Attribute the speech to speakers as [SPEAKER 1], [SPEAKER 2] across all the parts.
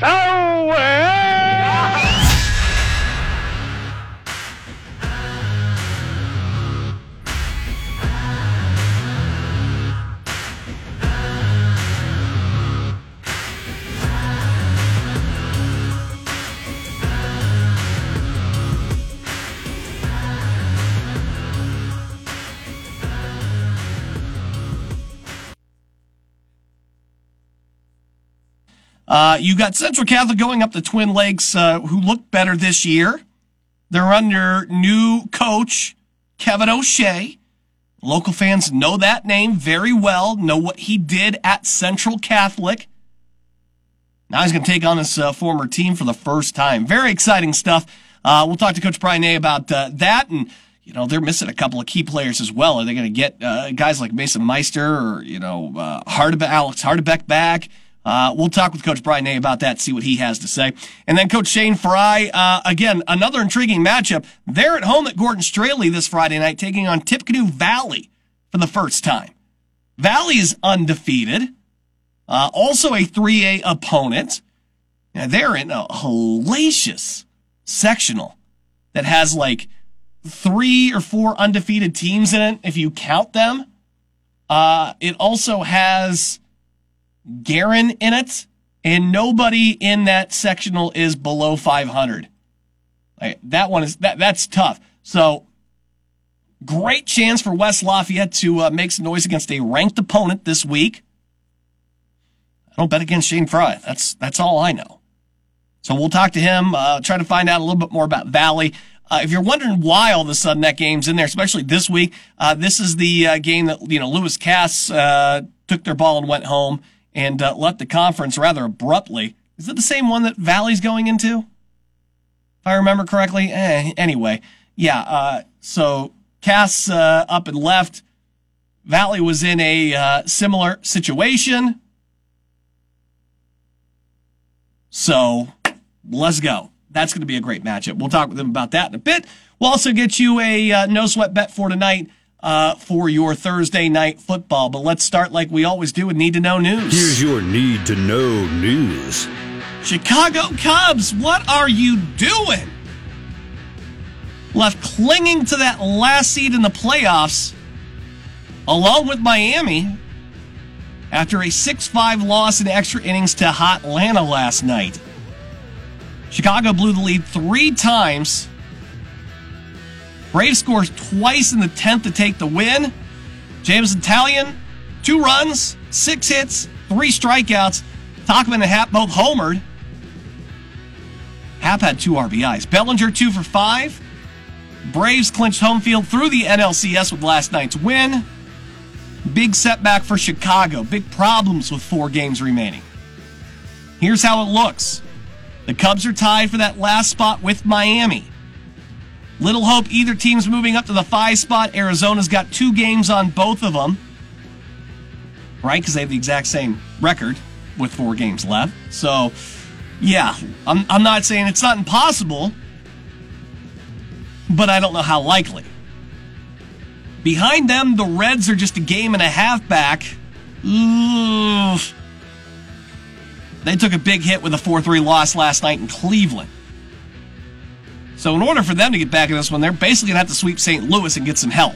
[SPEAKER 1] so well.
[SPEAKER 2] Uh, you got Central Catholic going up the Twin Lakes, uh, who look better this year. They're under new coach Kevin O'Shea. Local fans know that name very well, know what he did at Central Catholic. Now he's going to take on his uh, former team for the first time. Very exciting stuff. Uh, we'll talk to Coach Brian Nay about uh, that and you know, they're missing a couple of key players as well. Are they going to get uh, guys like Mason Meister or, you know, uh, Alex Hardebeck back? Uh, we'll talk with Coach Brian Nay about that, see what he has to say. And then Coach Shane Fry, uh, again, another intriguing matchup. They're at home at Gordon Straley this Friday night, taking on Tippecanoe Valley for the first time. Valley is undefeated, uh, also a 3A opponent. Now, they're in a hellacious sectional that has like three or four undefeated teams in it, if you count them. Uh, it also has Guerin in it, and nobody in that sectional is below 500. Like, that one is that that's tough. So great chance for West Lafayette to uh, make some noise against a ranked opponent this week. I don't bet against Shane Fry. That's that's all I know. So we'll talk to him, uh, try to find out a little bit more about Valley. Uh, if you're wondering why all of a sudden that game's in there, especially this week, uh, this is the uh, game that you know Lewis Cass uh, took their ball and went home and uh, left the conference rather abruptly. Is it the same one that Valley's going into? If I remember correctly. Eh, anyway, yeah. Uh, so Cass uh, up and left. Valley was in a uh, similar situation. So let's go. That's going to be a great matchup. We'll talk with them about that in a bit. We'll also get you a uh, no sweat bet for tonight uh, for your Thursday night football. But let's start like we always do with need to know news.
[SPEAKER 3] Here's your need to know news.
[SPEAKER 2] Chicago Cubs, what are you doing? Left clinging to that last seed in the playoffs, along with Miami, after a 6 5 loss in extra innings to Hot Atlanta last night. Chicago blew the lead three times Braves scores twice in the 10th to take the win. Jameson Taillon, two runs, six hits, three strikeouts. Tauchman and Happ both homered. Happ had two RBIs. Bellinger, two for five. Braves clinched home field through the NLCS with last night's win. Big setback for Chicago. Big problems with four games remaining. Here's how it looks the Cubs are tied for that last spot with Miami. Little hope either team's moving up to the five spot. Arizona's got two games on both of them, right? Because they have the exact same record with four games left. So, yeah, I'm, I'm not saying it's not impossible, but I don't know how likely. Behind them, the Reds are just a game and a half back. Ooh. They took a big hit with a 4 3 loss last night in Cleveland. So in order for them to get back in this one, they're basically going to have to sweep St. Louis and get some help.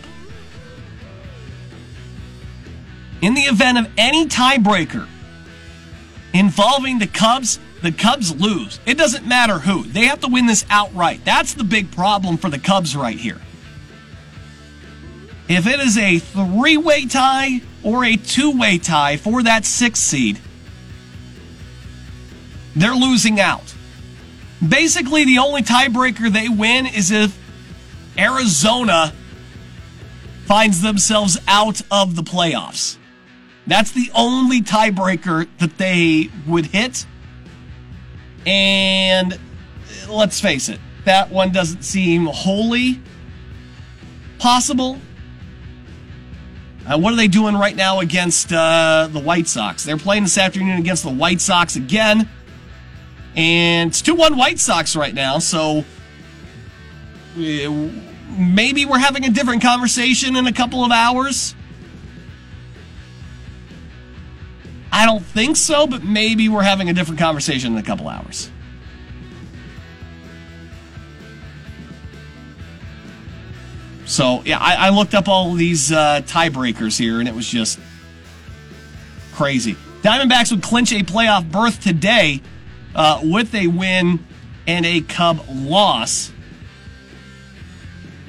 [SPEAKER 2] In the event of any tiebreaker involving the Cubs, the Cubs lose. It doesn't matter who. They have to win this outright. That's the big problem for the Cubs right here. If it is a three way tie or a two way tie for that sixth seed, they're losing out. Basically, the only tiebreaker they win is if Arizona finds themselves out of the playoffs. That's the only tiebreaker that they would hit. And let's face it, that one doesn't seem wholly possible. Uh, what are they doing right now against uh, the White Sox? They're playing this afternoon against the White Sox again. And it's 2 1 White Sox right now, so uh, maybe we're having a different conversation in a couple of hours. I don't think so, but maybe we're having a different conversation in a couple hours. So, yeah, I, I looked up all these uh, tiebreakers here, and it was just crazy. Diamondbacks would clinch a playoff berth today uh, with a win and a Cub loss.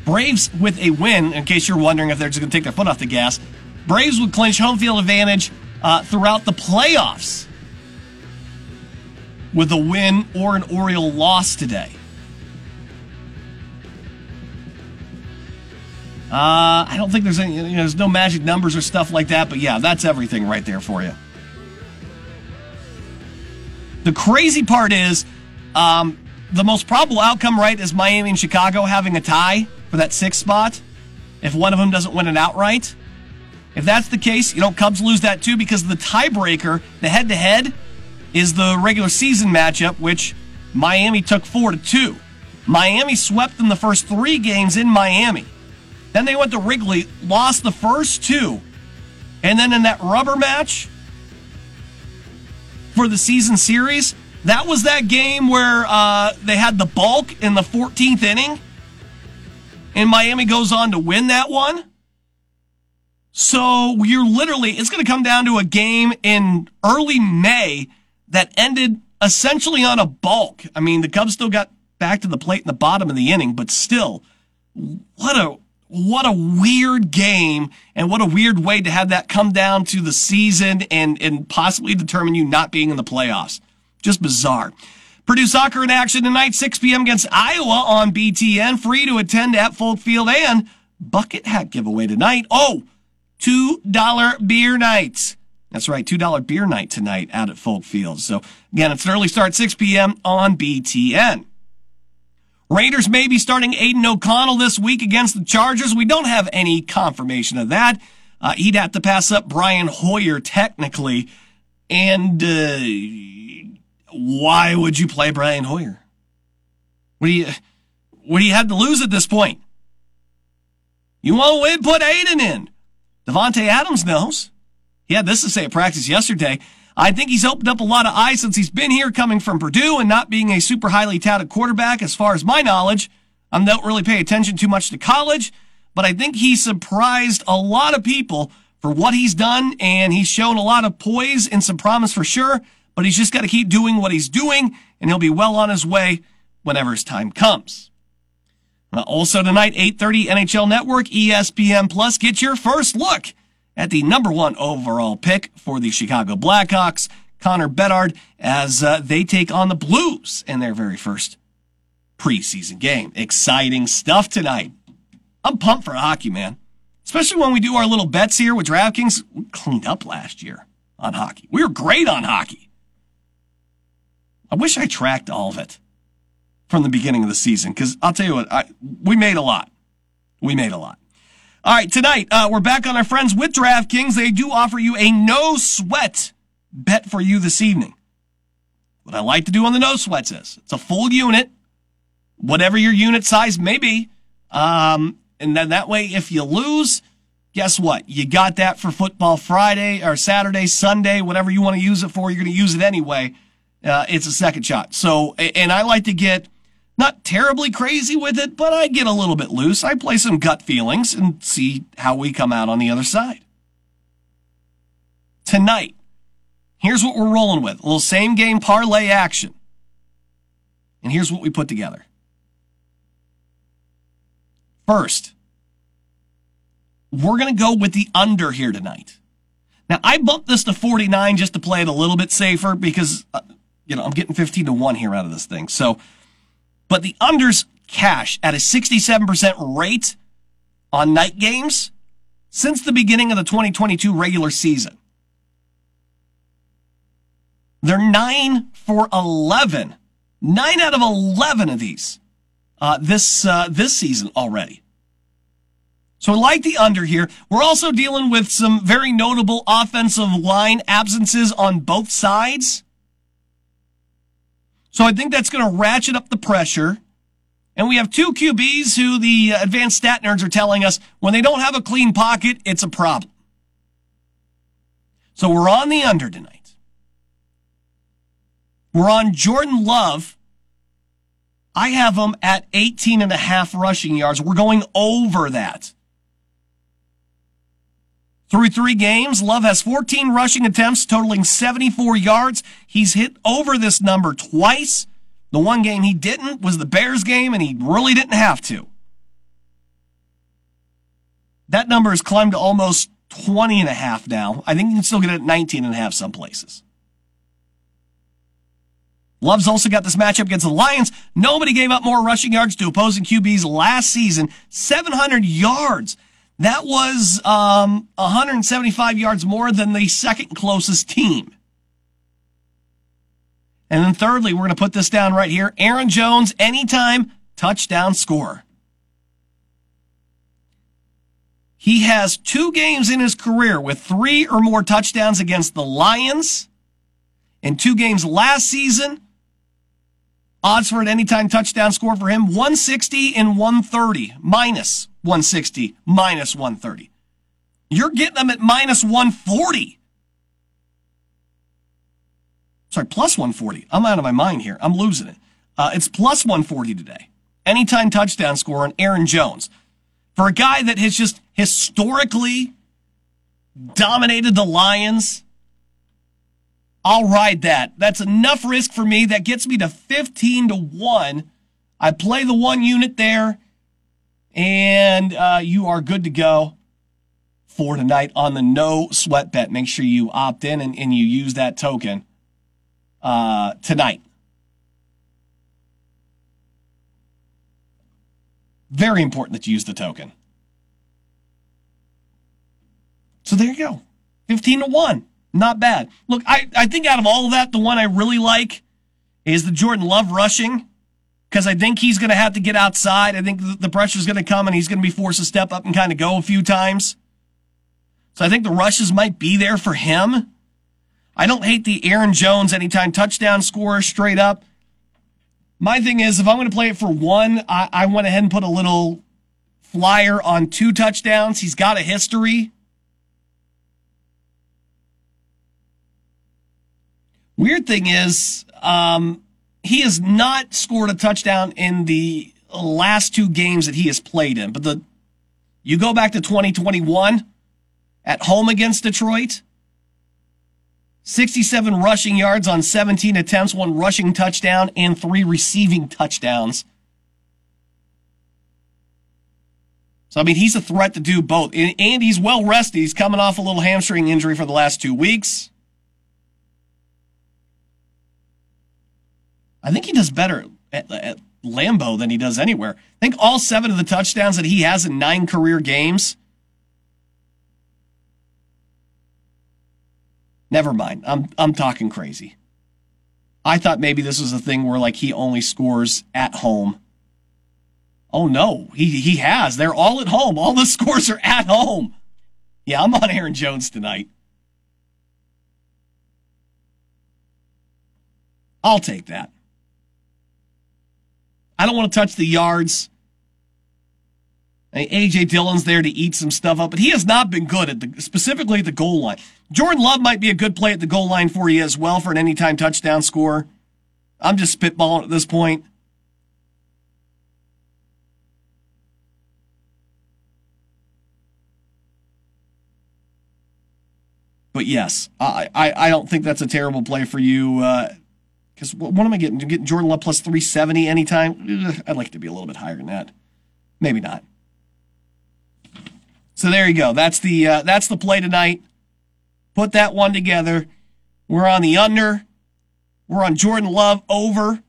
[SPEAKER 2] Braves with a win, in case you're wondering if they're just going to take their foot off the gas. Braves would clinch home field advantage uh, throughout the playoffs with a win or an Oriole loss today. Uh, I don't think there's any, you know, there's no magic numbers or stuff like that, but yeah, that's everything right there for you. The crazy part is, um, the most probable outcome, right, is Miami and Chicago having a tie for that sixth spot. If one of them doesn't win it outright, if that's the case, you know, Cubs lose that too because the tiebreaker, the head to head, is the regular season matchup, which Miami took four to two. Miami swept them the first three games in Miami. Then they went to Wrigley, lost the first two. And then in that rubber match for the season series, that was that game where uh, they had the bulk in the 14th inning. And Miami goes on to win that one. So you're literally, it's going to come down to a game in early May that ended essentially on a bulk. I mean, the Cubs still got back to the plate in the bottom of the inning, but still, what a what a weird game and what a weird way to have that come down to the season and, and possibly determine you not being in the playoffs. Just bizarre. Purdue soccer in action tonight, 6 p.m. against Iowa on BTN. Free to attend at Folk Field and bucket hat giveaway tonight. Oh, $2 beer night. That's right, $2 beer night tonight out at Folk Field. So again, it's an early start, 6 p.m. on BTN. Raiders may be starting Aidan O'Connell this week against the Chargers. We don't have any confirmation of that. Uh, he'd have to pass up Brian Hoyer technically. And uh, why would you play Brian Hoyer? What do you what do you have to lose at this point? You want to win, put Aidan in. Davante Adams knows. He had this to say at practice yesterday. I think he's opened up a lot of eyes since he's been here coming from Purdue and not being a super highly touted quarterback as far as my knowledge. I don't really pay attention too much to college, but I think he surprised a lot of people for what he's done and he's shown a lot of poise and some promise for sure, but he's just got to keep doing what he's doing and he'll be well on his way whenever his time comes. Also tonight, 8.30 NHL Network, ESPN Plus. Get your first look at the number one overall pick for the Chicago Blackhawks, Connor Bedard, as uh, they take on the Blues in their very first preseason game. Exciting stuff tonight. I'm pumped for hockey, man. Especially when we do our little bets here with DraftKings. We cleaned up last year on hockey. We were great on hockey. I wish I tracked all of it from the beginning of the season because I'll tell you what, I, we made a lot. We made a lot. All right, tonight uh, we're back on our friends with DraftKings. They do offer you a no sweat bet for you this evening. What I like to do on the no sweats is it's a full unit, whatever your unit size may be, um, and then that way if you lose, guess what? You got that for football Friday or Saturday, Sunday, whatever you want to use it for. You're going to use it anyway. Uh, it's a second shot. So, and I like to get not terribly crazy with it, but I get a little bit loose. I play some gut feelings and see how we come out on the other side. Tonight, here's what we're rolling with. A little same game parlay action. And here's what we put together. First, we're going to go with the under here tonight. Now, I bumped this to 49 just to play it a little bit safer because, uh, you know, I'm getting 15 to 1 here out of this thing. So, but the unders cash at a 67% rate on night games since the beginning of the 2022 regular season. They're 9 for 11 Nine out of 11 of these uh, this uh, this season already. So I like the under here. We're also dealing with some very notable offensive line absences on both sides. So I think that's going to ratchet up the pressure. And we have two QBs who the uh, advanced stat nerds are telling us when they don't have a clean pocket, it's a problem. So we're on the under tonight. We're on Jordan Love. I have him at 18 and a half rushing yards. We're going over that. Through three games, Love has 14 rushing attempts totaling 74 yards. He's hit over this number twice. The one game he didn't was the Bears game, and he really didn't have to. That number has climbed to almost 20 and a half now. I think you can still get it at 19 and a half some places. Love's also got this matchup against the Lions. Nobody gave up more rushing yards to opposing QBs last season. 700 yards. That was um, 175 yards more than the second closest team. And then thirdly, we're going to put this down right here. Aaron Jones, anytime touchdown score. He has two games in his career with three or more touchdowns against the Lions. In two games last season, odds for an anytime touchdown score for him 160 and 130, minus 160, minus 130. You're getting them at minus 140. Sorry, plus 140. I'm out of my mind here. I'm losing it. Uh, it's plus 140 today. Anytime touchdown score on Aaron Jones. For a guy that has just historically dominated the Lions, I'll ride that. That's enough risk for me. That gets me to 15 to 1. I play the one unit there, and uh, you are good to go for tonight on the no sweat bet. Make sure you opt in and, and you use that token uh, tonight. Very important that you use the token. So there you go. 15 to 1. Not bad. Look, I, I think out of all of that, the one I really like is the Jordan Love rushing because I think he's going to have to get outside. I think the pressure is going to come and he's going to be forced to step up and kind of go a few times. So I think the rushes might be there for him. I don't hate the Aaron Jones anytime touchdown scorer straight up. My thing is, if I'm going to play it for one, I, I went ahead and put a little flyer on two touchdowns. He's got a history. Weird thing is, um, he has not scored a touchdown in the last two games that he has played in. But the you go back to 2021 at home against Detroit. 67 rushing yards on 17 attempts, one rushing touchdown, and three receiving touchdowns. So, I mean, he's a threat to do both. And he's well rested. He's coming off a little hamstring injury for the last two weeks. I think he does better at, at Lambeau than he does anywhere. I think all seven of the touchdowns that he has in nine career games. Never mind. I'm I'm talking crazy. I thought maybe this was a thing where like he only scores at home. Oh no, he he has. They're all at home. All the scores are at home. Yeah, I'm on Aaron Jones tonight. I'll take that. I don't want to touch the yards. AJ Dillon's there to eat some stuff up, but he has not been good at the specifically at the goal line. Jordan Love might be a good play at the goal line for you as well for an anytime touchdown score. I'm just spitballing at this point. But yes, I, I, I don't think that's a terrible play for you. Uh, because what, am I getting? getting Jordan Love plus 370 anytime? I'd like to be a little bit higher than that. Maybe not. So there you go. That's the uh, that's the play tonight. Put that one together. We're on the under. We're on Jordan Love over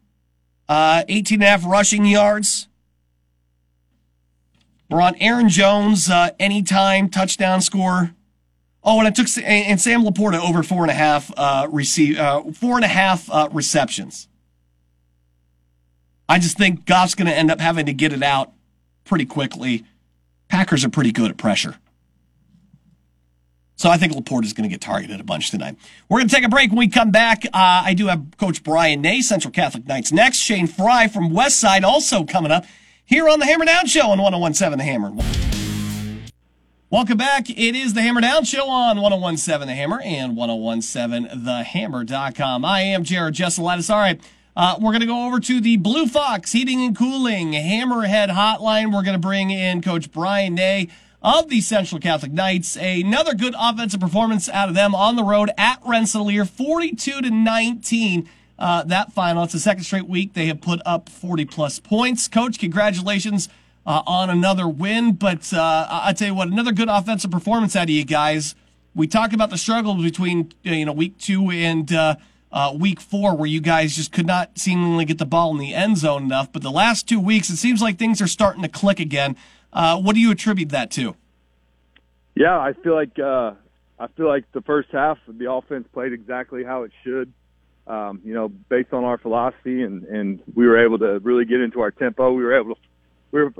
[SPEAKER 2] uh, 18 and a half rushing yards. We're on Aaron Jones uh, anytime touchdown score. Oh, and it took and Sam LaPorta over four and a half uh, receive uh, four and a half uh, receptions. I just think Goff's going to end up having to get it out pretty quickly. Packers are pretty good at pressure. So I think LaPorta is going to get targeted a bunch tonight. We're going to take a break when we come back. Uh, I do have Coach Brian Nay, Central Catholic Knights next. Shane Fry from West Side also coming up here on the Hammer Down Show on 1017 The Hammer. Welcome back. It is the Hammer Down Show on 1017 The Hammer and 1017thehammer.com. I am Jared Jesselatis. All right. Uh, we're going to go over to the Blue Fox Heating and Cooling Hammerhead Hotline. We're going to bring in Coach Brian Nay of the Central Catholic Knights. Another good offensive performance out of them on the road at Rensselaer, 42 to 19. Uh, that final. It's the second straight week they have put up 40 plus points. Coach, congratulations uh, on another win. But uh, I tell you what, another good offensive performance out of you guys. We talked about the struggle between you know week two and uh, uh, week four, where you guys just could not seemingly get the ball in the end zone enough. But the last two weeks, it seems like things are starting to click again. Uh, what do you attribute that to?
[SPEAKER 4] Yeah, I feel like uh, I feel like the first half the offense played exactly how it should. Um, you know, based on our philosophy, and and we were able to really get into our tempo. We were able to we were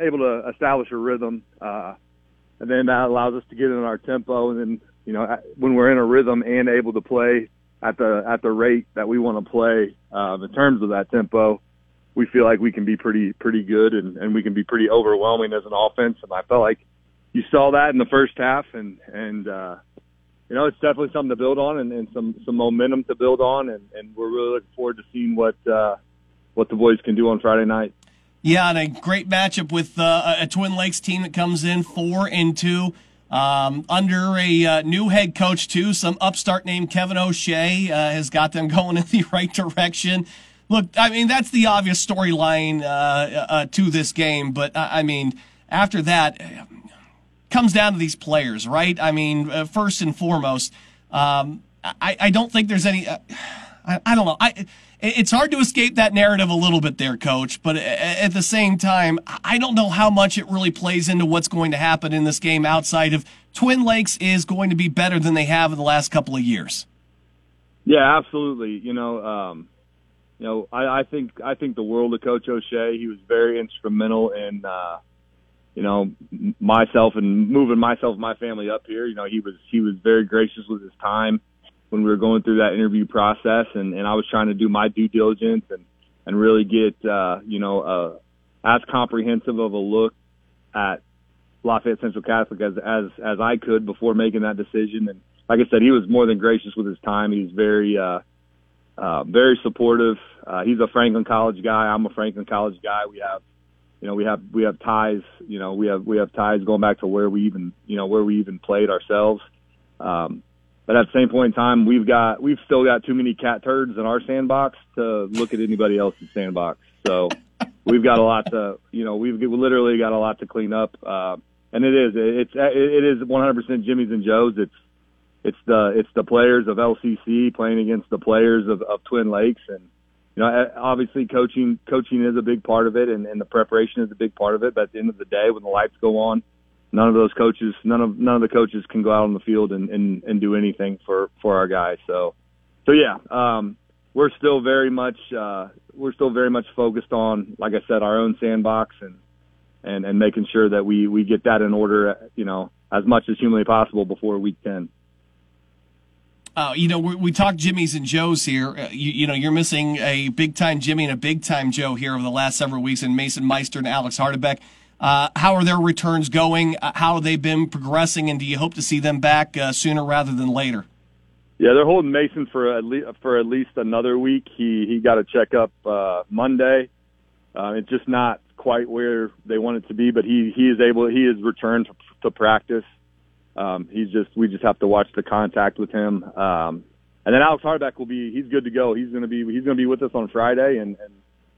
[SPEAKER 4] able to establish a rhythm, uh, and then that allows us to get in our tempo. And then you know, when we're in a rhythm and able to play at the at the rate that we want to play uh, in terms of that tempo, we feel like we can be pretty pretty good and, and we can be pretty overwhelming as an offense. And I felt like you saw that in the first half, and and uh, you know it's definitely something to build on and, and some some momentum to build on, and, and we're really looking forward to seeing what uh, what the boys can do on Friday night.
[SPEAKER 2] Yeah, and a great matchup with uh, a Twin Lakes team that comes in four and two. Um, under a uh, new head coach too, some upstart named Kevin O'Shea uh, has got them going in the right direction. Look, I mean that's the obvious storyline uh, uh, to this game, but I mean after that, comes down to these players, right? I mean, uh, first and foremost, um, I, I don't think there's any. Uh, I, I don't know. I it's hard to escape that narrative a little bit there, coach. But at the same time, I don't know how much it really plays into what's going to happen in this game outside of Twin Lakes is going to be better than they have in the last couple of years.
[SPEAKER 4] Yeah, absolutely. You know, um, you know, I, I think I think the world of Coach O'Shea. He was very instrumental in. Uh, you know, myself and moving myself and my family up here. You know, he was he was very gracious with his time when we were going through that interview process, and and I was trying to do my due diligence and and really get uh, you know uh, as comprehensive of a look at Lafayette Central Catholic as as as I could before making that decision. And like I said, he was more than gracious with his time. He's very uh, uh, very supportive. Uh, he's a Franklin College guy. I'm a Franklin College guy. We have you know, we have we have ties. You know, we have we have ties going back to where we even you know where we even played ourselves. Um, but at the same point in time, we've got we've still got too many cat turds in our sandbox to look at anybody else's sandbox. So we've got a lot to you know we've literally got a lot to clean up. Uh, and it is it's it is 100% Jimmy's and Joe's. It's it's the it's the players of LCC playing against the players of, of Twin Lakes and you know, obviously coaching coaching is a big part of it, and, and the preparation is a big part of it. But at the end of the day, when the lights go on, none of those coaches, none of none of the coaches can go out on the field and and, and do anything for for our guys. So, so yeah, um, we're still very much uh, we're still very much focused on, like I said, our own sandbox and and and making sure that we we get that in order, you know, as much as humanly possible before week ten.
[SPEAKER 2] Uh, you know, we, we talk Jimmys and Joes here. Uh, you, you, know, you're missing a big time Jimmy and a big time Joe here over the last several weeks, and Mason Meister and Alex Hardebeck. Uh, how are their returns going? Uh, how have they been progressing? And do you hope to see them back uh, sooner rather than later?
[SPEAKER 4] Yeah, they're holding Mason for at least for at least another week. He he got a checkup uh, Monday. it's just not quite where they want it to be, but he he is able. He is returned to, to practice. Um, he's just we just have to watch the contact with him. Um, and then Alex Hardebeck will be he's good to go. He's going to be he's going to be with us on Friday, and, and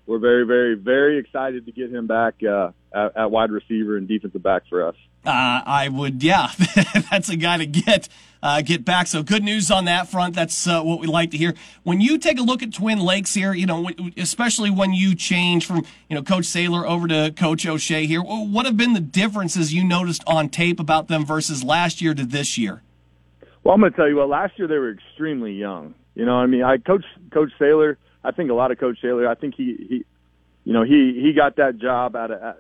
[SPEAKER 4] we're very very very excited to get him back uh, at, at wide receiver and defensive back for us.
[SPEAKER 2] Uh, I would, yeah, that's a guy to get uh, get back. So good news on that front. That's uh, what we like to hear. When you take a look at Twin Lakes here, you know, especially when you change from you know Coach Saylor over to Coach O'Shea here, what have been the differences you noticed on tape about them versus last year to this year?
[SPEAKER 4] Well, I'm going to tell you what. Last year they were extremely young. You know, I mean, I coach Coach Saylor. I think a lot of Coach Saylor. I think he he you know, he he got that job at a,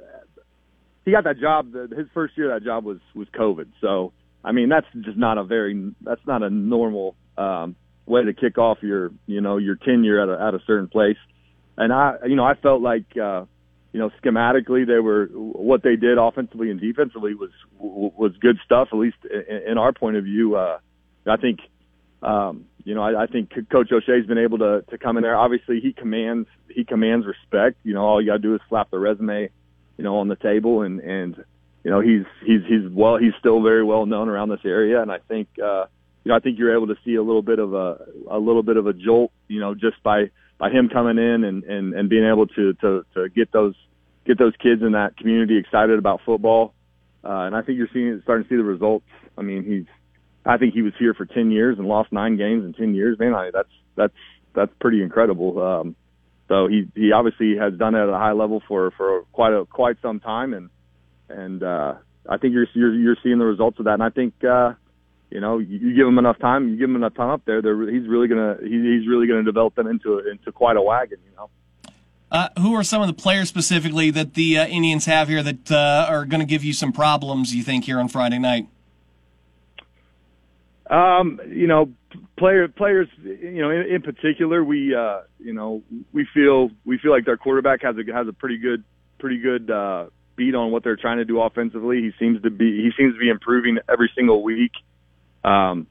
[SPEAKER 4] he got that job. His first year, that job was was COVID. So, I mean, that's just not a very that's not a normal um, way to kick off your you know your tenure at a at a certain place. And I you know I felt like uh, you know schematically they were what they did offensively and defensively was was good stuff at least in, in our point of view. Uh, I think um, you know I, I think Coach O'Shea's been able to to come in there. Obviously he commands he commands respect. You know all you got to do is slap the resume you know on the table and and you know he's he's he's well he's still very well known around this area and I think. uh you know, I think you're able to see a little bit of a a little bit of a jolt, you know, just by by him coming in and and and being able to to to get those get those kids in that community excited about football. Uh, and I think you're seeing starting to see the results. I mean, he's I think he was here for 10 years and lost nine games in 10 years. Man, I, that's that's that's pretty incredible. Um, so he he obviously has done it at a high level for for quite a quite some time, and and uh, I think you're you're you're seeing the results of that. And I think uh, you know, you, you give him enough time, you give him enough time up there, they're, he's really gonna he, he's really gonna develop them into into quite a wagon, you know.
[SPEAKER 2] Uh, who are some of the players specifically that the uh, Indians have here that uh, are going to give you some problems? You think here on Friday night?
[SPEAKER 4] Um, you know, player players. You know, in, in particular, we uh, you know we feel we feel like their quarterback has a has a pretty good pretty good uh, beat on what they're trying to do offensively. He seems to be he seems to be improving every single week. Um,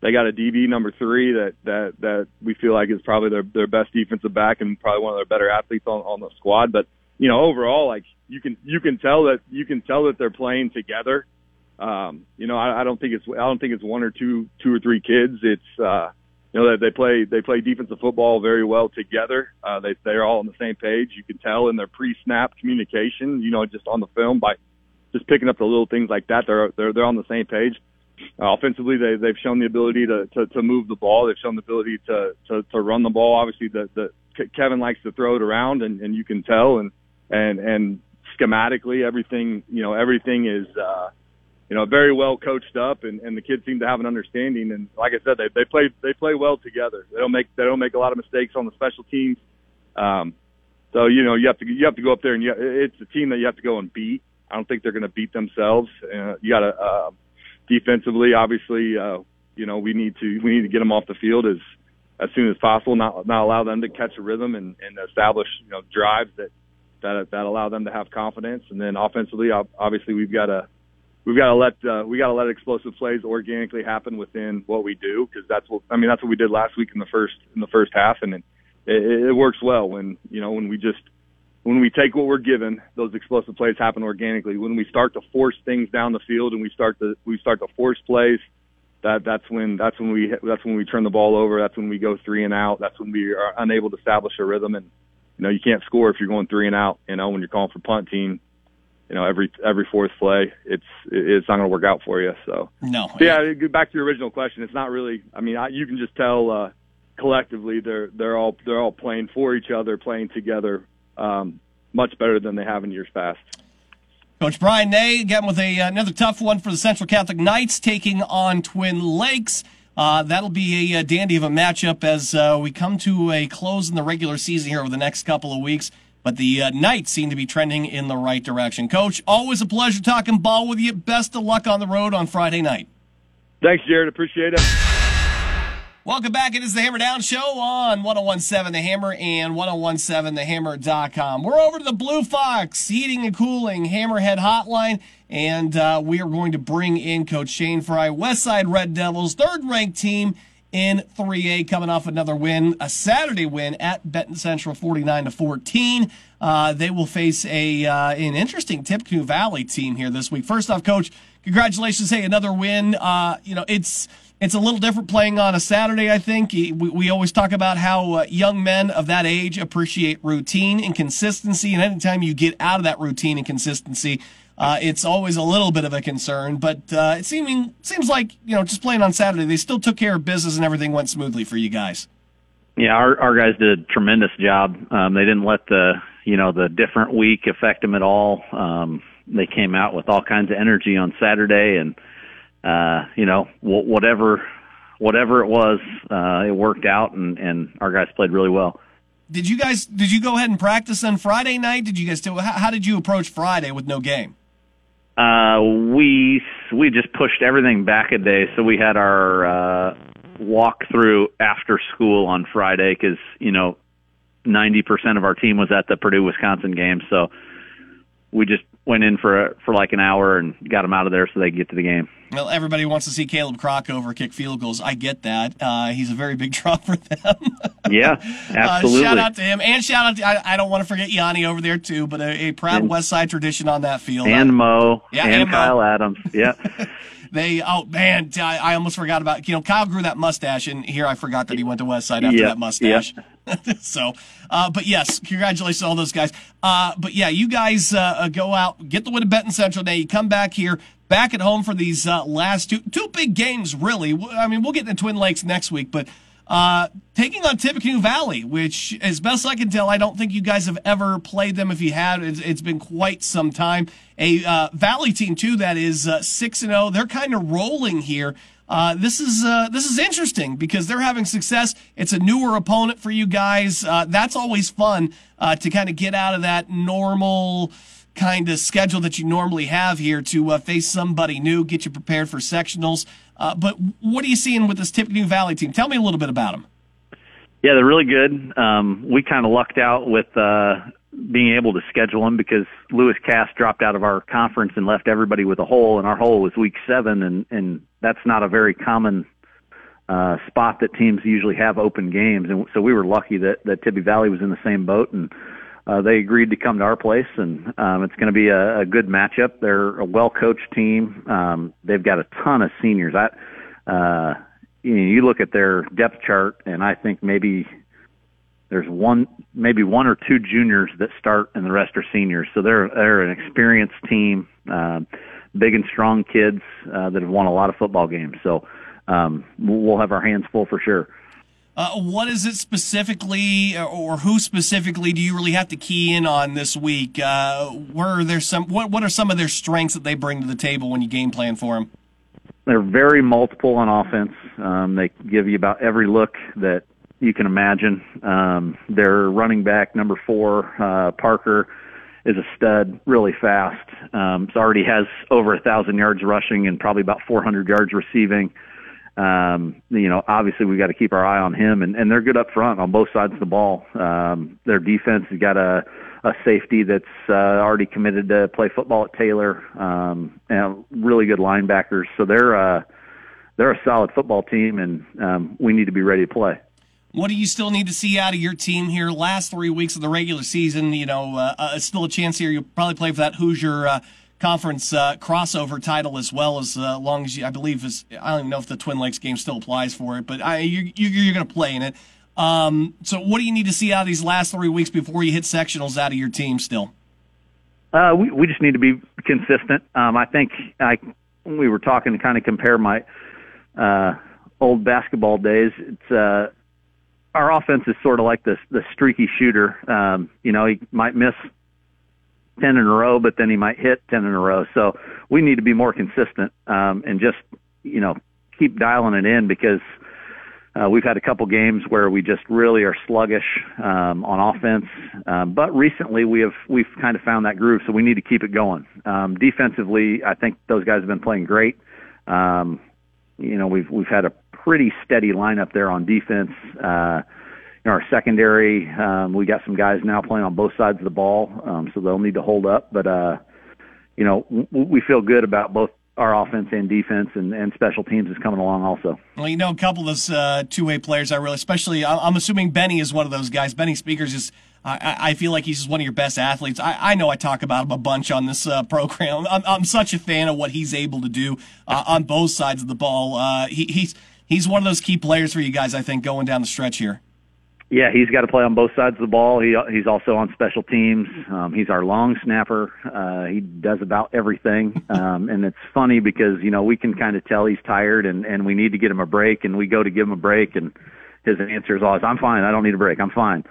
[SPEAKER 4] they got a DB number three that that that we feel like is probably their their best defensive back and probably one of their better athletes on on the squad. But you know, overall, like you can you can tell that you can tell that they're playing together. Um, you know, I, I don't think it's I don't think it's one or two two or three kids. It's uh, you know that they play they play defensive football very well together. Uh, they they're all on the same page. You can tell in their pre-snap communication. You know, just on the film by just picking up the little things like that. They're they're they're on the same page. Uh, offensively, they, they've shown the ability to, to, to move the ball. They've shown the ability to, to, to run the ball. Obviously, the, the Kevin likes to throw it around, and, and you can tell. And and and schematically, everything you know, everything is uh, you know very well coached up, and, and the kids seem to have an understanding. And like I said, they they play they play well together. They don't make they don't make a lot of mistakes on the special teams. Um, so you know you have to you have to go up there, and you, it's a team that you have to go and beat. I don't think they're going to beat themselves. Uh, you got to. Uh, defensively, obviously, uh, you know, we need to we need to get them off the field as as soon as possible. Not not allow them to catch a rhythm and, and establish you know drives that that that allow them to have confidence. And then offensively, obviously, we've got to we've got to let uh, we got to let explosive plays organically happen within what we do because that's what I mean that's what we did last week in the first in the first half, and it, it, it works well when you know when we just when we take what we're given, those explosive plays happen organically. When we start to force things down the field and we start to we start to force plays, that that's when that's when we that's when we turn the ball over. That's when we go three and out. That's when we are unable to establish a rhythm. And you know you can't score if you're going three and out. You know when you're calling for punt team, you know every every fourth play, it's it's not going to work out for you. So
[SPEAKER 2] no,
[SPEAKER 4] yeah. Back to your original question, it's not really. I mean, I, you can just tell uh, collectively they're they're all they're all playing for each other, playing together um, much better than they have in years past.
[SPEAKER 2] Coach Brian Nay again with a, another tough one for the Central Catholic Knights taking on Twin Lakes. Uh, that'll be a, a, dandy of a matchup as uh, we come to a close in the regular season here over the next couple of weeks. But the uh, Knights seem to be trending in the right direction. Coach, always a pleasure talking ball with you. Best of luck on the road on Friday night.
[SPEAKER 4] Thanks, Jared. Appreciate it.
[SPEAKER 2] Welcome back. It is the Hammer Down Show on 1017 The Hammer and 1017TheHammer.com. We're over to the Blue Fox Heating and Cooling Hammerhead Hotline, and uh, we are going to bring in Coach Shane Fry, Westside Red Devils, third ranked team in 3A, coming off another win, a Saturday win at Benton Central 49 to 14. Uh, they will face a uh, an interesting Tippecanoe Valley team here this week. First off, Coach, congratulations! Hey, another win. Uh, you know, it's it's a little different playing on a Saturday, I think. We, we always talk about how uh, young men of that age appreciate routine and consistency. And anytime you get out of that routine and consistency, uh, it's always a little bit of a concern. But uh, it seeming, seems like, you know, just playing on Saturday, they still took care of business and everything went smoothly for you guys.
[SPEAKER 5] Yeah, our, our guys did a tremendous job. Um, they didn't let the, you know, the different week affect them at all. Um, they came out with all kinds of energy on Saturday and, uh, you know, whatever, whatever it was, uh, it worked out and, and our guys played really well.
[SPEAKER 2] did you guys did you go ahead and practice on Friday night? Did you guys do? How, how did you approach Friday with no game?
[SPEAKER 5] Uh, we we just pushed everything back a day, so we had our uh, walk through after school on Friday because you know ninety percent of our team was at the Purdue Wisconsin game, so we just went in for for like an hour and got them out of there so they could get to the game.
[SPEAKER 2] Well, everybody wants to see Caleb Krockover kick field goals. I get that. Uh, he's a very big draw for them.
[SPEAKER 5] yeah, absolutely.
[SPEAKER 2] Uh, shout out to him, and shout out to I, I, don't want to forget Yanni over there too, but a, a proud
[SPEAKER 5] and,
[SPEAKER 2] West Side tradition on that field.
[SPEAKER 5] And Mo,
[SPEAKER 2] yeah,
[SPEAKER 5] and,
[SPEAKER 2] and
[SPEAKER 5] Kyle
[SPEAKER 2] Mo.
[SPEAKER 5] Adams. Yeah.
[SPEAKER 2] they oh man, I, I, almost forgot about you know Kyle grew that mustache, and here I forgot that he went to West Side after that mustache. So, uh, but yes, congratulations to all those guys. Uh, but yeah, you guys uh, go out, get the win at Benton Central Day. You come back here, back at home for these uh, last two two big games. Really, I mean, we'll get into Twin Lakes next week, but uh, taking on Tippecanoe Valley, which, as best I can tell, I don't think you guys have ever played them. If you had, it's, it's been quite some time. A uh, Valley team too that is six and zero. They're kind of rolling here. Uh, this is uh, this is interesting because they're having success. It's a newer opponent for you guys. Uh, that's always fun uh, to kind of get out of that normal kind of schedule that you normally have here to uh, face somebody new, get you prepared for sectionals. Uh, but what are you seeing with this Tippecanoe Valley team? Tell me a little bit about them.
[SPEAKER 5] Yeah, they're really good. Um, we kind of lucked out with being able to schedule them because Lewis Cass dropped out of our conference and left everybody with a hole, and our hole was week seven, and and that's not a very common uh, spot that teams usually have open games, and so we were lucky that that Valley was in the same boat, and uh, they agreed to come to our place, and um, it's going to be a, a good matchup. They're a well coached team. Um, they've got a ton of seniors. I, uh, you, know, you look at their depth chart, and I think maybe there's one, maybe one or two juniors that start, and the rest are seniors. So they're they're an experienced team, uh, big and strong kids uh, that have won a lot of football games. So um, we'll have our hands full for sure.
[SPEAKER 2] Uh, what is it specifically, or who specifically, do you really have to key in on this week? Uh, where are there some? What What are some of their strengths that they bring to the table when you game plan for them?
[SPEAKER 5] They're very multiple on offense. Um, they give you about every look that you can imagine. Um, their running back, number four, uh, Parker, is a stud, really fast. Um, already has over a thousand yards rushing and probably about 400 yards receiving. Um, you know, obviously we've got to keep our eye on him and, and they're good up front on both sides of the ball. Um, their defense has got a, a safety that's, uh, already committed to play football at Taylor, um, and really good linebackers. So they're, uh, they're a solid football team and, um, we need to be ready to play.
[SPEAKER 2] What do you still need to see out of your team here? Last three weeks of the regular season, you know, uh, uh, still a chance here. You'll probably play for that Hoosier uh, conference uh, crossover title as well as uh, long as you, I believe, is I don't even know if the Twin Lakes game still applies for it, but I, you, you, are going to play in it. Um, so, what do you need to see out of these last three weeks before you hit sectionals out of your team? Still,
[SPEAKER 5] uh, we we just need to be consistent. Um, I think I we were talking to kind of compare my old basketball days. It's our offense is sort of like this the streaky shooter. Um, you know, he might miss ten in a row, but then he might hit ten in a row. So we need to be more consistent um, and just you know keep dialing it in because uh, we've had a couple games where we just really are sluggish um, on offense. Um, but recently we have we've kind of found that groove, so we need to keep it going. Um, defensively, I think those guys have been playing great. Um, you know, we've we've had a pretty steady lineup there on defense. Uh, in our secondary, um, we got some guys now playing on both sides of the ball, um, so they'll need to hold up. But uh, you know, w- we feel good about both our offense and defense, and, and special teams is coming along also.
[SPEAKER 2] Well, you know, a couple of those uh, two-way players, I really, especially, I'm assuming Benny is one of those guys. Benny Speakers is. I, I feel like he's just one of your best athletes. I, I know I talk about him a bunch on this uh, program. I'm, I'm such a fan of what he's able to do uh, on both sides of the ball. Uh, he, he's he's one of those key players for you guys, I think, going down the stretch here.
[SPEAKER 5] Yeah, he's got to play on both sides of the ball. He he's also on special teams. Um, he's our long snapper. Uh, he does about everything. Um, and it's funny because you know we can kind of tell he's tired and and we need to get him a break, and we go to give him a break, and his answer is always, "I'm fine. I don't need a break. I'm fine."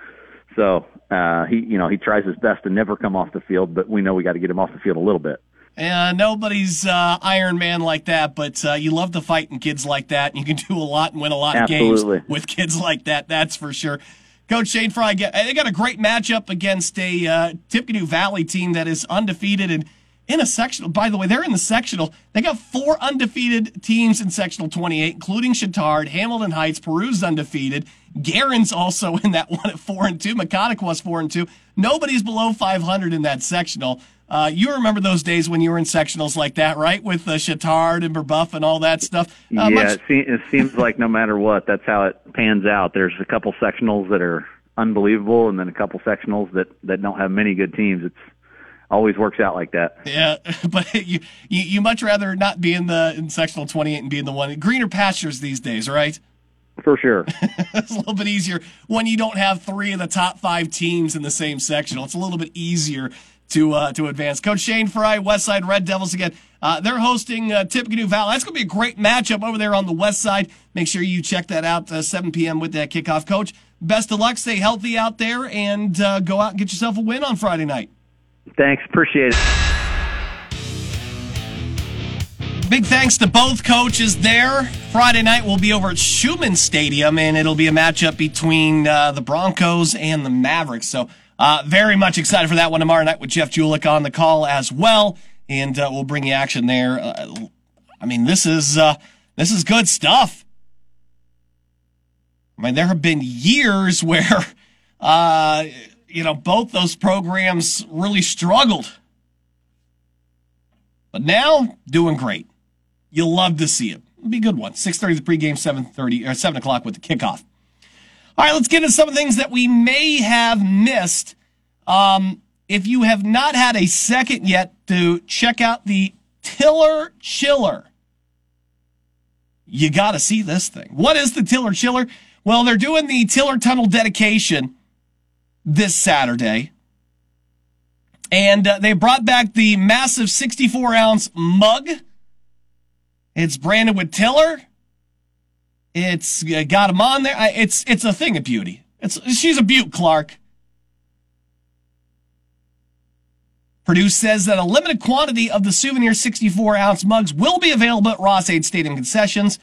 [SPEAKER 5] So uh, he you know he tries his best to never come off the field, but we know we got to get him off the field a little bit.
[SPEAKER 2] And nobody's uh, Iron Man like that, but uh, you love to fight in kids like that. And you can do a lot and win a lot
[SPEAKER 5] Absolutely.
[SPEAKER 2] of games with kids like that. That's for sure. Coach Shane Fry, they got a great matchup against a uh, Tippecanoe Valley team that is undefeated and in a sectional. By the way, they're in the sectional. They got four undefeated teams in sectional 28, including Chatard, Hamilton Heights, Peru's undefeated. Guerin's also in that one at four and two. Maconaquah was four and two. Nobody's below 500 in that sectional. Uh, you remember those days when you were in sectionals like that, right? With uh, Chatard and Brebeuf and all that stuff.
[SPEAKER 5] Uh, yeah, much- it seems like no matter what, that's how it pans out. There's a couple sectionals that are unbelievable, and then a couple sectionals that that don't have many good teams. It's always works out like that.
[SPEAKER 2] Yeah, but you, you you much rather not be in the in sectional 28 and be in the one greener pastures these days, right?
[SPEAKER 5] For sure.
[SPEAKER 2] it's a little bit easier when you don't have three of the top five teams in the same sectional. It's a little bit easier to uh, to advance. Coach Shane Fry, Westside Red Devils again. Uh, they're hosting uh, Tippecanoe Valley. That's going to be a great matchup over there on the west side. Make sure you check that out uh, 7 p.m. with that kickoff. Coach, best of luck. Stay healthy out there and uh, go out and get yourself a win on Friday night.
[SPEAKER 5] Thanks. Appreciate it.
[SPEAKER 2] Big thanks to both coaches there. Friday night we'll be over at Schumann Stadium, and it'll be a matchup between uh, the Broncos and the Mavericks. So, uh, very much excited for that one tomorrow night with Jeff Julik on the call as well, and uh, we'll bring you action there. Uh, I mean, this is uh, this is good stuff. I mean, there have been years where uh, you know, both those programs really struggled. But now, doing great. You'll love to see it. It'll be a good one. 6.30 the pregame, 7.30, or 7 o'clock with the kickoff. All right, let's get into some of the things that we may have missed. Um, if you have not had a second yet to check out the Tiller Chiller, you got to see this thing. What is the Tiller Chiller? Well, they're doing the Tiller Tunnel dedication this Saturday. And uh, they brought back the massive 64 ounce mug. It's branded with Tiller. It's uh, got him on there. It's it's a thing of beauty. It's she's a beaut, Clark. Purdue says that a limited quantity of the souvenir 64 ounce mugs will be available at Ross-Ade Stadium concessions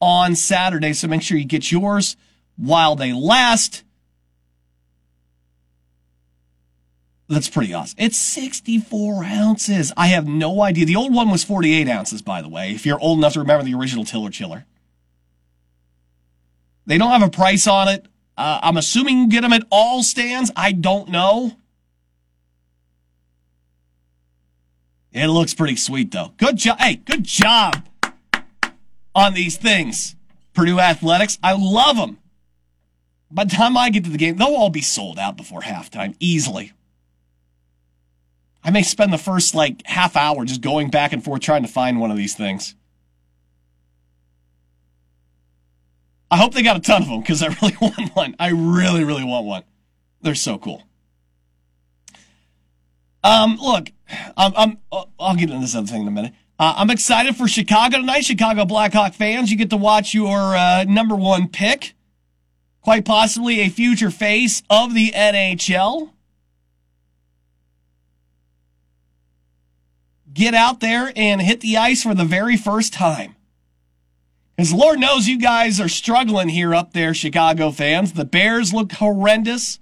[SPEAKER 2] on Saturday. So make sure you get yours while they last. That's pretty awesome. It's 64 ounces. I have no idea. The old one was 48 ounces, by the way, if you're old enough to remember the original Tiller Chiller. They don't have a price on it. Uh, I'm assuming you get them at all stands. I don't know. It looks pretty sweet, though. Good job. Hey, good job on these things. Purdue Athletics. I love them. By the time I get to the game, they'll all be sold out before halftime, easily. I may spend the first like half hour just going back and forth trying to find one of these things. I hope they got a ton of them because I really want one. I really, really want one. They're so cool. Um, look, I'm, I'm I'll get into this other thing in a minute. Uh, I'm excited for Chicago tonight. Chicago Blackhawk fans, you get to watch your uh, number one pick, quite possibly a future face of the NHL. get out there and hit the ice for the very first time. Because Lord knows you guys are struggling here up there, Chicago fans. The Bears look horrendous.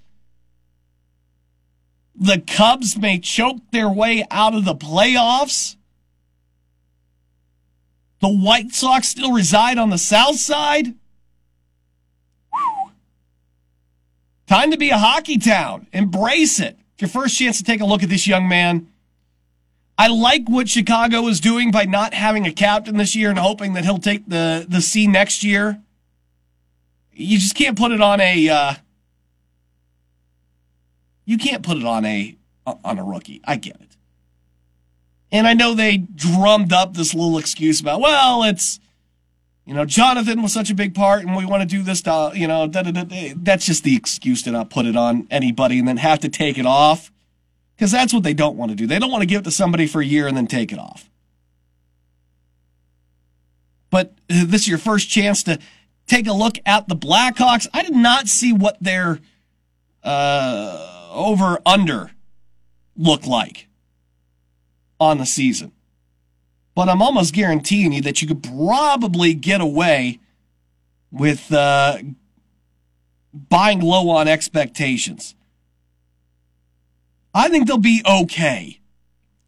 [SPEAKER 2] The Cubs may choke their way out of the playoffs. The White Sox still reside on the south side. Time to be a hockey town. Embrace it. Your first chance to take a look at this young man I like what Chicago is doing by not having a captain this year and hoping that he'll take the, the C next year. You just can't put it on a, uh, you can't put it on a, on a rookie. I get it. And I know they drummed up this little excuse about, well, it's, you know, Jonathan was such a big part and we want to do this, to, you know, da, da, da, that's just the excuse to not put it on anybody and then have to take it off. Because that's what they don't want to do. They don't want to give it to somebody for a year and then take it off. But uh, this is your first chance to take a look at the Blackhawks. I did not see what their uh, over under looked like on the season. But I'm almost guaranteeing you that you could probably get away with uh, buying low on expectations. I think they'll be okay.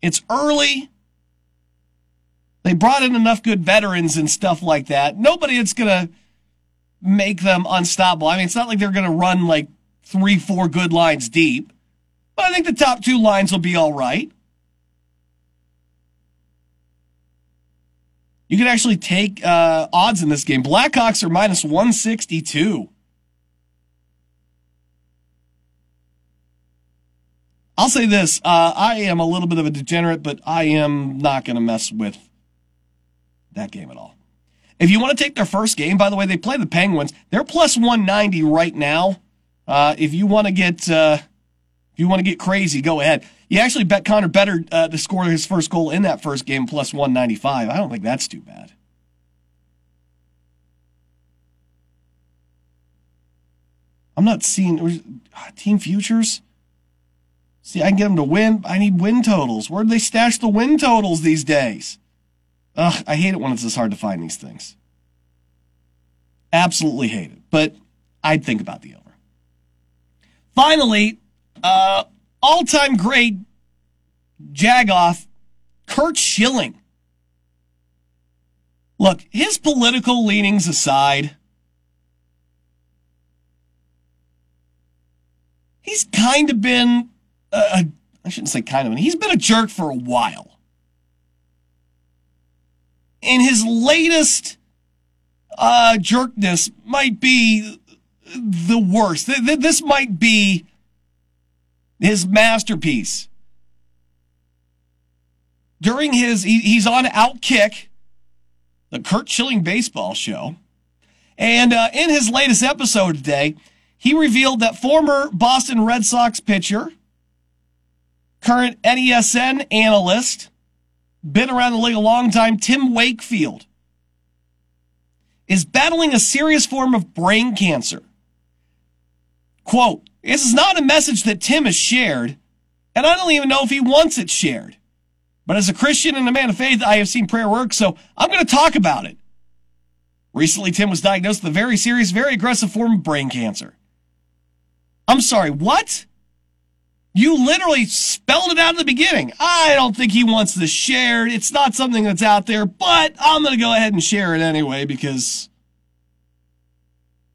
[SPEAKER 2] It's early. They brought in enough good veterans and stuff like that. Nobody that's going to make them unstoppable. I mean, it's not like they're going to run like three, four good lines deep, but I think the top two lines will be all right. You can actually take uh, odds in this game. Blackhawks are minus 162. I'll say this. Uh, I am a little bit of a degenerate, but I am not going to mess with that game at all. If you want to take their first game, by the way, they play the Penguins. They're plus 190 right now. Uh, if you want to get, uh, if you want to get crazy, go ahead. You actually bet Connor Bedard uh, to score his first goal in that first game plus 195. I don't think that's too bad. I'm not seeing uh, team futures. See, I can get them to win. I need win totals. Where do they stash the win totals these days? Ugh, I hate it when it's this hard to find these things. Absolutely hate it. But I'd think about the over. Finally, uh, all time great Jagoff, Curt Schilling. Look, his political leanings aside, he's kind of been a I shouldn't say kind of, he's been a jerk for a while. And his latest uh, jerkness might be the worst. This might be his masterpiece. During his, he, he's on Outkick, the Curt Schilling baseball show. And uh, in his latest episode today, he revealed that former Boston Red Sox pitcher, current NESN analyst, been around the league a long time, Tim Wakefield, is battling a serious form of brain cancer. Quote, this is not a message that Tim has shared, and I don't even know if he wants it shared. But as a Christian and a man of faith, I have seen prayer work, so I'm going to talk about it. Recently, Tim was diagnosed with a very serious, very aggressive form of brain cancer. I'm sorry, what? You literally spelled it out at the beginning. I don't think he wants this shared. It's not something that's out there, but I'm going to go ahead and share it anyway because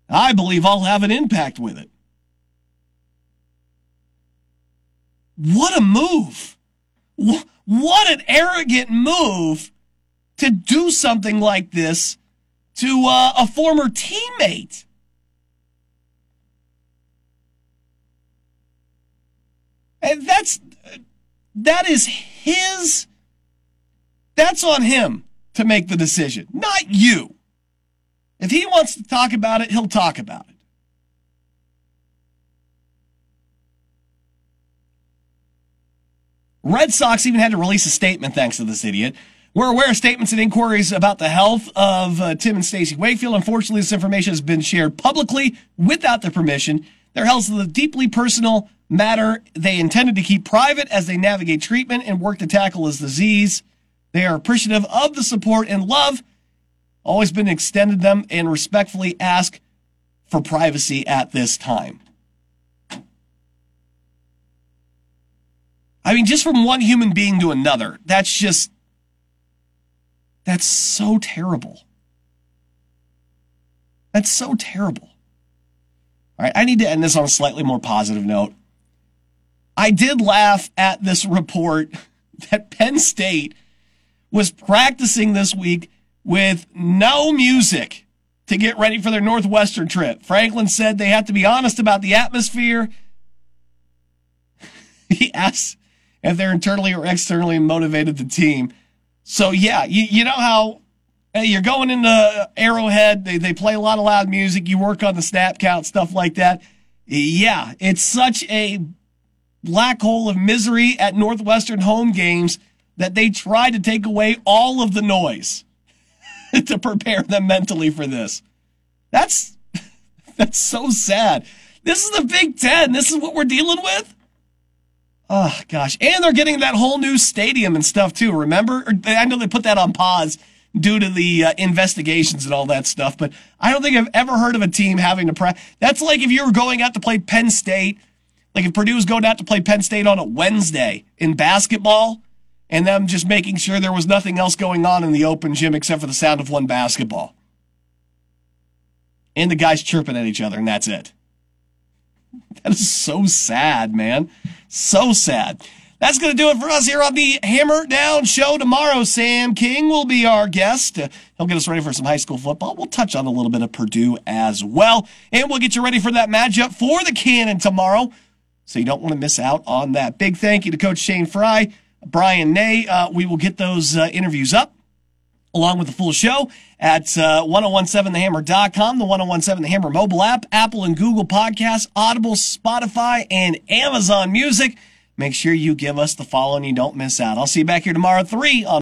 [SPEAKER 2] I believe I'll have an impact with it. What a move! What an arrogant move to do something like this to uh, a former teammate. And that's that is his that's on him to make the decision, not you. If he wants to talk about it, he'll talk about it. Red Sox even had to release a statement thanks to this idiot. We're aware of statements and inquiries about the health of uh, Tim and Stacy Wakefield. Unfortunately, this information has been shared publicly without their permission. Their health is a deeply personal matter they intended to keep private as they navigate treatment and work to tackle this disease. They are appreciative of the support and love always been extended them and respectfully ask for privacy at this time. I mean, just from one human being to another, that's just, that's so terrible. That's so terrible. All right, I need to end this on a slightly more positive note. I did laugh at this report that Penn State was practicing this week with no music to get ready for their Northwestern trip. Franklin said they have to be honest about the atmosphere. he asked if they're internally or externally motivated the team. So yeah, you, you know how hey, you're going into Arrowhead, they, they play a lot of loud music, you work on the snap count, stuff like that. Yeah, it's such a black hole of misery at Northwestern home games that they try to take away all of the noise to prepare them mentally for this. That's that's so sad. This is the Big Ten. This is what we're dealing with. Oh gosh, and they're getting that whole new stadium and stuff too. Remember? I know they put that on pause due to the uh, investigations and all that stuff. But I don't think I've ever heard of a team having to practice. That's like if you were going out to play Penn State, like if Purdue was going out to play Penn State on a Wednesday in basketball, and them just making sure there was nothing else going on in the open gym except for the sound of one basketball. And the guys chirping at each other, and that's it. That is so sad, man. So sad. That's going to do it for us here on the Hammer Down Show tomorrow. Sam King will be our guest. Uh, he'll get us ready for some high school football. We'll touch on a little bit of Purdue as well. And we'll get you ready for that matchup for the Cannon tomorrow. So you don't want to miss out on that. Big thank you to Coach Shane Fry, Brian Nay. Uh, we will get those uh, interviews up along with the full show at uh, 1017thehammer.com, the 1017 The Hammer mobile app, Apple and Google Podcasts, Audible, Spotify, and Amazon Music. Make sure you give us the follow and you don't miss out. I'll see you back here tomorrow at 3 on